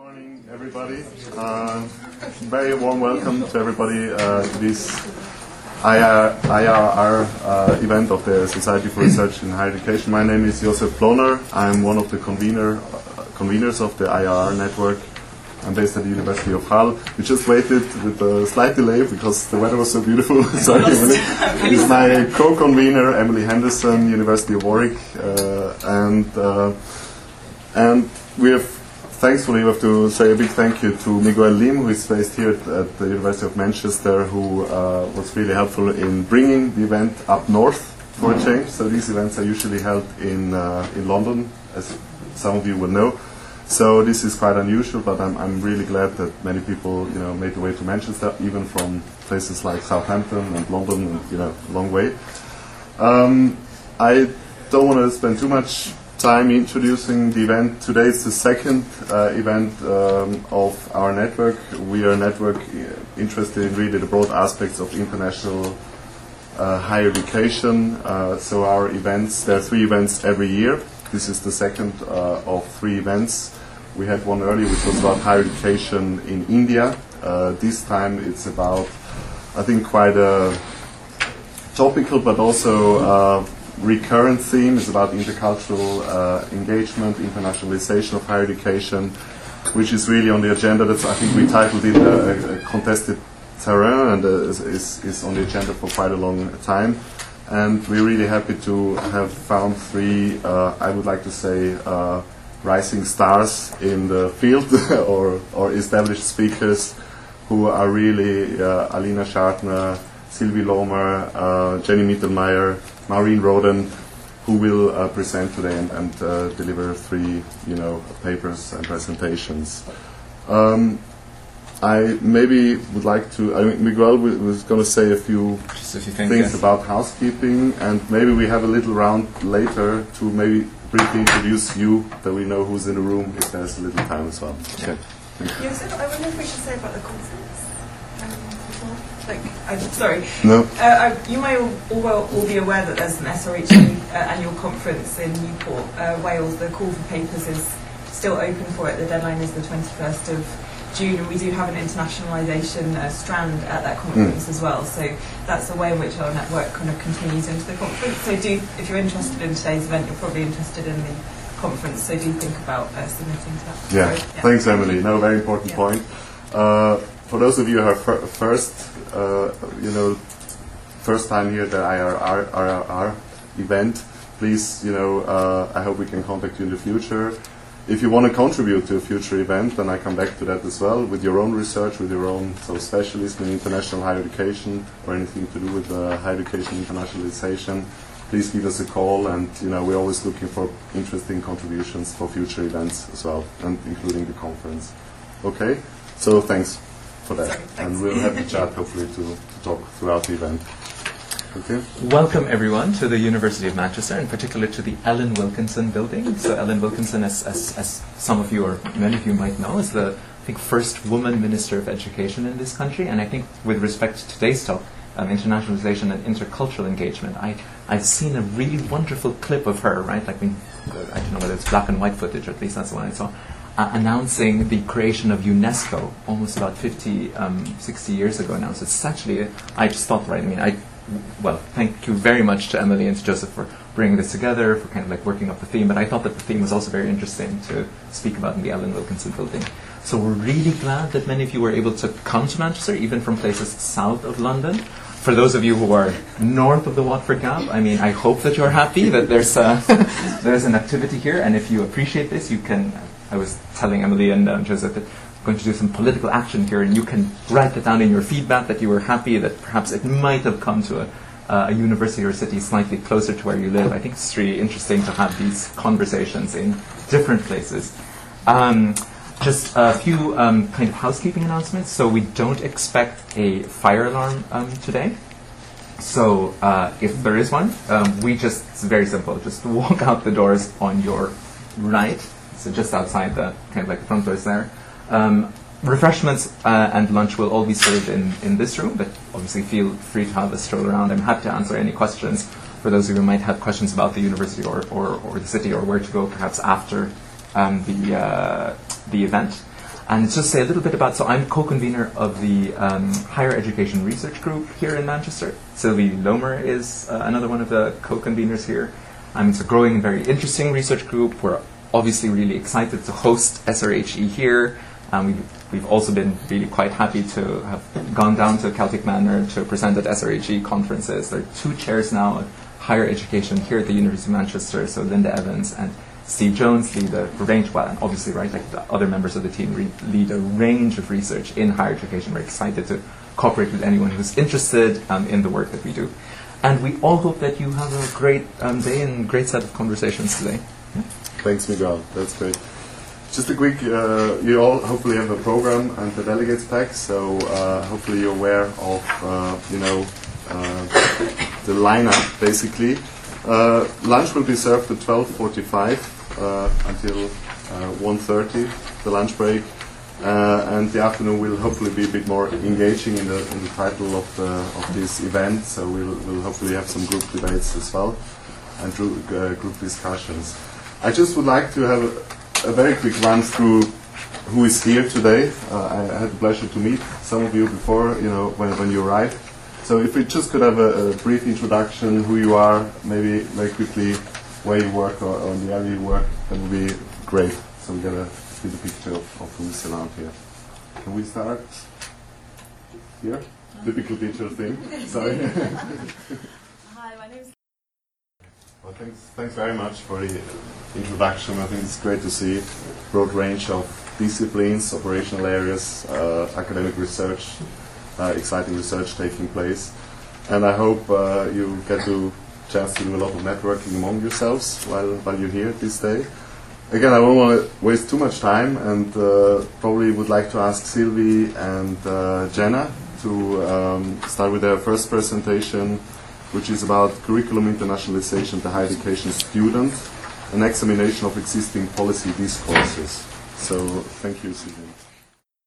morning, everybody. Uh, very warm welcome to everybody uh, to this IR, IRR uh, event of the Society for Research in Higher Education. My name is Josef Ploner. I'm one of the convener, uh, conveners of the IRR network. I'm based at the University of Hull. We just waited with a slight delay because the weather was so beautiful. Sorry, Emily. Is my co-convener, Emily Henderson, University of Warwick, uh, and uh, and we have thankfully, we have to say a big thank you to Miguel Lim, who is based here at, at the University of Manchester, who uh, was really helpful in bringing the event up north for a change. So these events are usually held in uh, in London, as some of you will know. So this is quite unusual, but I'm, I'm really glad that many people, you know, made the way to Manchester, even from places like Southampton and London, and you know, a long way. Um, I don't want to spend too much time introducing the event. Today is the second uh, event um, of our network. We are a network uh, interested in really the broad aspects of international uh, higher education. Uh, so our events, there are three events every year. This is the second uh, of three events. We had one earlier which was about higher education in India. Uh, this time it's about, I think, quite a topical but also recurrent theme is about intercultural uh, engagement, internationalization of higher education, which is really on the agenda. That's I think we titled it uh, a contested terrain and uh, is, is, on the agenda for quite a long time. And we're really happy to have found three, uh, I would like to say, uh, rising stars in the field or, or established speakers who are really uh, Alina Schartner, Sylvie Lomer, uh, Jenny Mittelmeier, Maureen Roden, who will uh, present today and, and uh, deliver three, you know, papers and presentations. Um, I maybe would like to. I mean, Miguel was going to say a few, a few things, things about housekeeping, and maybe we have a little round later to maybe briefly introduce you, that we know who's in the room, if there's a little time as well. Okay. Yes, I wonder if we should say about the conference. Like, I'm sorry. No. Uh, I, you may all, all, all, be aware that there's an SRHE uh, annual conference in Newport, uh, Wales. The call for papers is still open for it. The deadline is the 21st of June, and we do have an internationalisation uh, strand at that conference mm. as well. So that's the way in which our network kind of continues into the conference. So do, if you're interested in today's event, you're probably interested in the conference. So do think about uh, submitting to that. Yeah. Yeah. Thanks, Emily. No, very important yeah. point. For those of you who are fir- first, uh, you know, first time here at the IRR, IRR event, please, you know, uh, I hope we can contact you in the future. If you want to contribute to a future event, then I come back to that as well, with your own research, with your own so specialism in international higher education or anything to do with uh, higher education internationalization. Please give us a call, and you know we're always looking for interesting contributions for future events as well, and including the conference. Okay, so thanks for that. Sorry, and we'll have the chat hopefully to, to talk throughout the event. Okay. Welcome everyone to the University of Manchester, in particular to the Ellen Wilkinson building. So Ellen Wilkinson, as, as, as some of you or many of you might know, is the I think first woman Minister of Education in this country. And I think with respect to today's talk, um, internationalization and intercultural engagement, I, I've seen a really wonderful clip of her, right? Like, I, I don't know whether it's black and white footage, or at least that's the one I saw, uh, announcing the creation of UNESCO almost about 50, um, 60 years ago now. So it's actually, I just thought, right, I mean, I, well, thank you very much to Emily and to Josef for bringing this together, for kind of like working up the theme, but I thought that the theme was also very interesting to speak about in the Ellen Wilkinson building. So we're really glad that many of you were able to come to Manchester, even from places south of London. For those of you who are north of the Watford Gap, I mean, I hope that you're happy that there's, uh, there's an activity here, and if you appreciate this, you can I was telling Emily and um, Josef that I'm going to do some political action here, and you can write it down in your feedback that you were happy that perhaps it might have come to a, uh, a university or city slightly closer to where you live. I think it's really interesting to have these conversations in different places. Um, just a few um, kind of housekeeping announcements. So we don't expect a fire alarm um, today. So uh, if there is one, um, we just, it's very simple, just walk out the doors on your right so just outside the kind of like the front doors there. Um, refreshments uh, and lunch will all be served in, in this room, but obviously feel free to have a stroll around. I'm happy to answer any questions for those of you who might have questions about the university or, or, or the city or where to go perhaps after um, the, uh, the event. And just say a little bit about, so I'm co-convener of the um, Higher Education Research Group here in Manchester. Sylvie Lomer is uh, another one of the co-conveners here. It's a growing very interesting research group. We're obviously really excited to host SRHE here. Um, we've, we've also been really quite happy to have gone down to Celtic Manor to present at SRHE conferences. There are two chairs now of higher education here at the University of Manchester, so Linda Evans and Steve Jones lead a range, well, and obviously, right, like the other members of the team re- lead a range of research in higher education. We're excited to cooperate with anyone who's interested um, in the work that we do. And we all hope that you have a great um, day and great set of conversations today. Thanks, Miguel. That's great. Just a quick, uh, you all hopefully have a program and the delegates pack, so uh, hopefully you're aware of, uh, you know, uh, the lineup basically. Uh, lunch will be served at 12.45 uh, until uh, 1.30, the lunch break. And the afternoon will hopefully be a bit more engaging in the, in the title of, the, of this event. So we'll, we'll hopefully have some group debates as well and group discussions. I just would like to have a, a very quick run through who is here today. Uh, I had the pleasure to meet some of you before, you know, when, when you arrived. So if we just could have a, a brief introduction, who you are, maybe very quickly where you work or, or in the area you work, that would be great. So we get a get a picture of, of who's around here. Can we start here? Typical teacher thing. Sorry. Hi, my name's Well, thanks, thanks very much for the introduction. I think it's great to see broad range of disciplines, operational areas, uh, academic research, uh, exciting research taking place. And I hope uh, you get to chance to do a lot of networking among yourselves while, while you're here this day. Again, I don't want to waste too much time and uh, probably would like to ask Sylvie and uh, Jenna to um, start with their first presentation, which is about curriculum internationalization to higher education student, an examination of existing policy discourses. So, thank you, Sylvie.